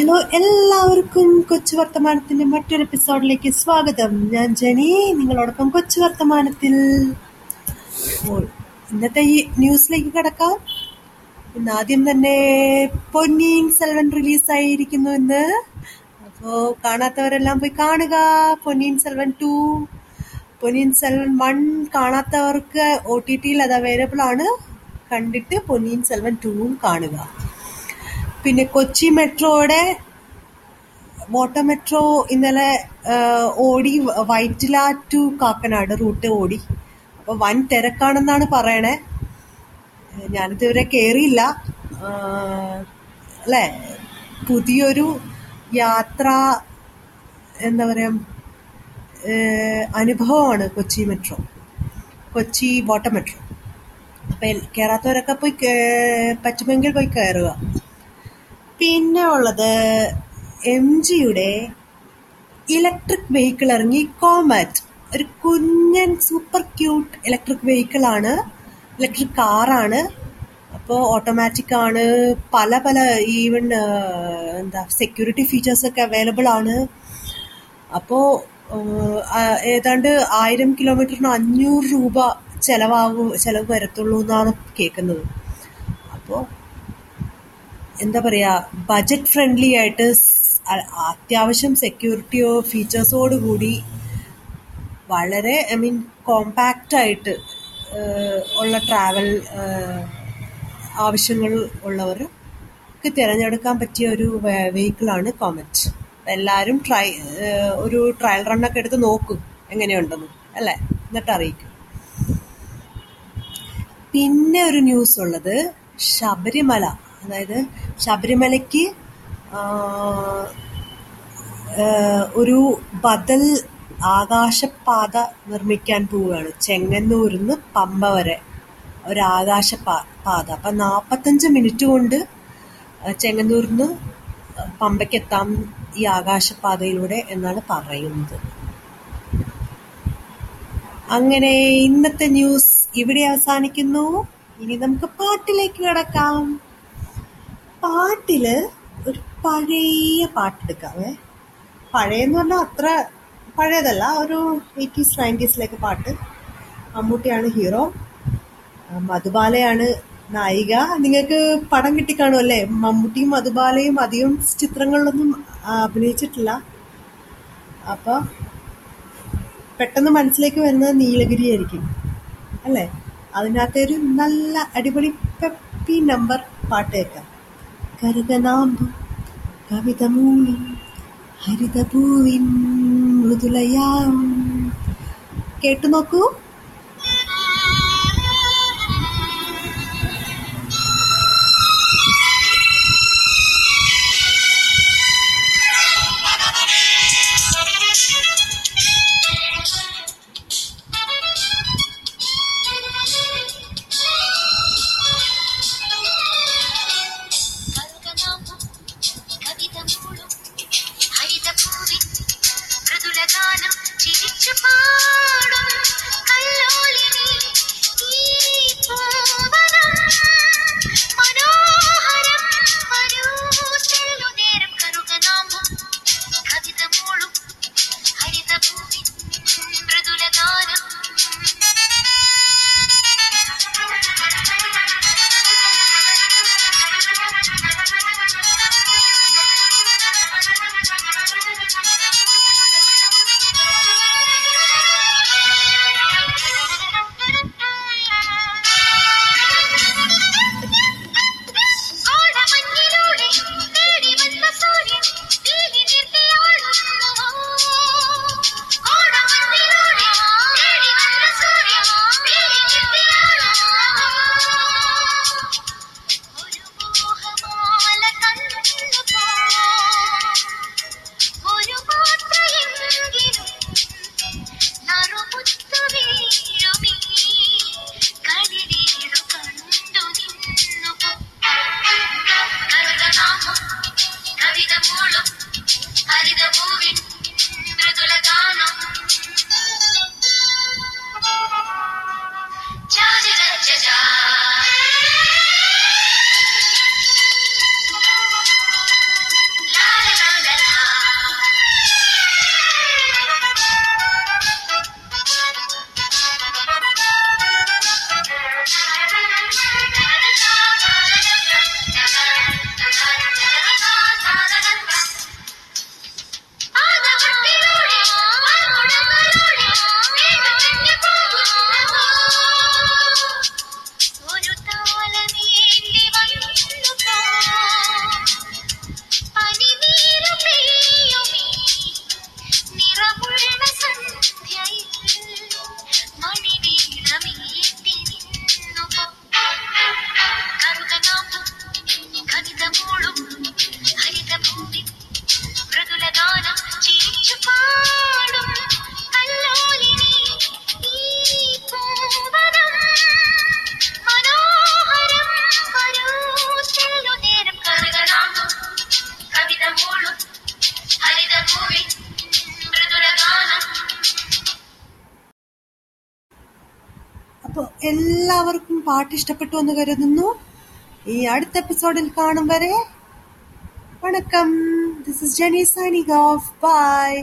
എല്ലാവർക്കും കൊച്ചു വർത്തമാനത്തിന്റെ മറ്റൊരു എപ്പിസോഡിലേക്ക് സ്വാഗതം. ഞാൻ ജനി നിങ്ങളോടൊപ്പം കൊച്ചു വർത്തമാനത്തിൽ. ഇന്നത്തെ ഈ ന്യൂസിലേക്ക് കിടക്കാം. ഇന്ന് ആദ്യം തന്നെ പൊന്നിയിൻ സെൽവൻ റിലീസായിരിക്കുന്നു ഇന്ന്. അപ്പോ കാണാത്തവരെല്ലാം പോയി കാണുക. പൊന്നിയിൻ സെൽവൻ ടു പൊന്നിയിൻ സെൽവൻ വൺ കാണാത്തവർക്ക് ഒ ടി ടിയിൽ അത് അവൈലബിൾ ആണ്. കണ്ടിട്ട് പൊന്നിയിൻ സെൽവൻ ടൂവും കാണുക. പിന്നെ കൊച്ചി മെട്രോയുടെ വാട്ടർ മെട്രോ ഇന്നലെ ഓടി വൈറ്റില ടു കാക്കനാട് റൂട്ട് ഓടി. അപ്പോൾ വൻ തിരക്കാണെന്നാണ് പറയണേ. ഞാനിതുവരെ കയറിയില്ല അല്ലേ? പുതിയൊരു യാത്ര എന്താ പറയാ അനുഭവമാണ് Kochi metro. Kochi water metro. അപ്പൊ കയറാത്തവരൊക്കെ പോയി പറ്റുമെങ്കിൽ പോയി കയറുക പിന്നെ ഉള്ളത് എം ജിയുടെ ഇലക്ട്രിക് വെഹിക്കിൾ ഇറങ്ങി കോമാറ്റ്. ഒരു കുഞ്ഞൻ സൂപ്പർ ക്യൂട്ട് ഇലക്ട്രിക് വെഹിക്കിൾ ആണ്. ഇലക്ട്രിക് കാറാണ് അപ്പോൾ ഓട്ടോമാറ്റിക് ആണ്. പല പല ഈവൻ എന്താ സെക്യൂരിറ്റി ഫീച്ചേഴ്സ് ഒക്കെ അവൈലബിൾ ആണ്. അപ്പോൾ ഏതാണ്ട് ആയിരം കിലോമീറ്ററിന് അഞ്ഞൂറ് രൂപ ചെലവാകും ചെലവ് വരത്തുള്ളൂ എന്നാണ് കേൾക്കുന്നത് അപ്പോൾ എന്താ പറയാ ബജറ്റ് ഫ്രണ്ട്ലി ആയിട്ട് അത്യാവശ്യം സെക്യൂരിറ്റിയോ ഫീച്ചേഴ്സോട് കൂടി വളരെ ഐ മീൻ കോമ്പാക്റ്റ് ആയിട്ട് ഉള്ള ട്രാവൽ ആവശ്യങ്ങൾ ഉള്ളവർക്ക് തിരഞ്ഞെടുക്കാൻ പറ്റിയ ഒരു വെഹിക്കിളാണ് കോമറ്റ് എല്ലാവരും ട്രൈ ഒരു ട്രയൽ റണ്ണൊക്കെ എടുത്ത് നോക്കും എങ്ങനെയുണ്ടെന്ന് അല്ലേ? എന്നിട്ട് അറിയിക്കും. പിന്നെ ഒരു ന്യൂസ് ഉള്ളത് ശബരിമല. അതായത് ശബരിമലയ്ക്ക് ഒരു ബദൽ ആകാശപാത നിർമ്മിക്കാൻ പോവുകയാണ്. ചെങ്ങന്നൂരിന്ന് പമ്പ വരെ ഒരു ആകാശ പാത. അപ്പൊ നാപ്പത്തഞ്ച് മിനിറ്റ് കൊണ്ട് ചെങ്ങന്നൂരിന്ന് പമ്പയ്ക്ക് എത്താം ഈ ആകാശപാതയിലൂടെ എന്നാണ് പറയുന്നത്. അങ്ങനെ ഇന്നത്തെ ന്യൂസ് ഇവിടെ അവസാനിക്കുന്നു. ഇനി നമുക്ക് പാട്ടിലേക്ക് കിടക്കാം. പാട്ടിൽ ഒരു പഴയ പാട്ടെടുക്കാവേ. പഴയെന്ന് പറഞ്ഞാൽ അത്ര പഴയതല്ല ഒരു എയ്റ്റീസ് നയന്റീസിലേക്ക് പാട്ട്. മമ്മൂട്ടിയാണ് ഹീറോ മധുബാലയാണ് നായിക. നിങ്ങൾക്ക് പടം കിട്ടിക്കാണും അല്ലേ മമ്മൂട്ടിയും മധുബാലയും അധികം ചിത്രങ്ങളിലൊന്നും അഭിനയിച്ചിട്ടില്ല. അപ്പോൾ പെട്ടെന്ന് മനസ്സിലേക്ക് വരുന്നത് നീലഗിരി ആയിരിക്കും അല്ലേ? അതിനകത്തൊരു നല്ല അടിപൊളി പെപ്പി നമ്പർ പാട്ട് കേൾക്കാം. കരുതനാമ്പു കവിത മൂളും ഹരിതപൂവിൻ മൃദുലയാവും കേട്ടു നോക്കൂ பாடும் എല്ലാവർക്കും പാട്ട് ഇഷ്ടപ്പെട്ടു എന്ന് കരുതുന്നു. ഈ അടുത്ത എപ്പിസോഡിൽ കാണും വരെ. വണക്കം. This is Jenny signing off bye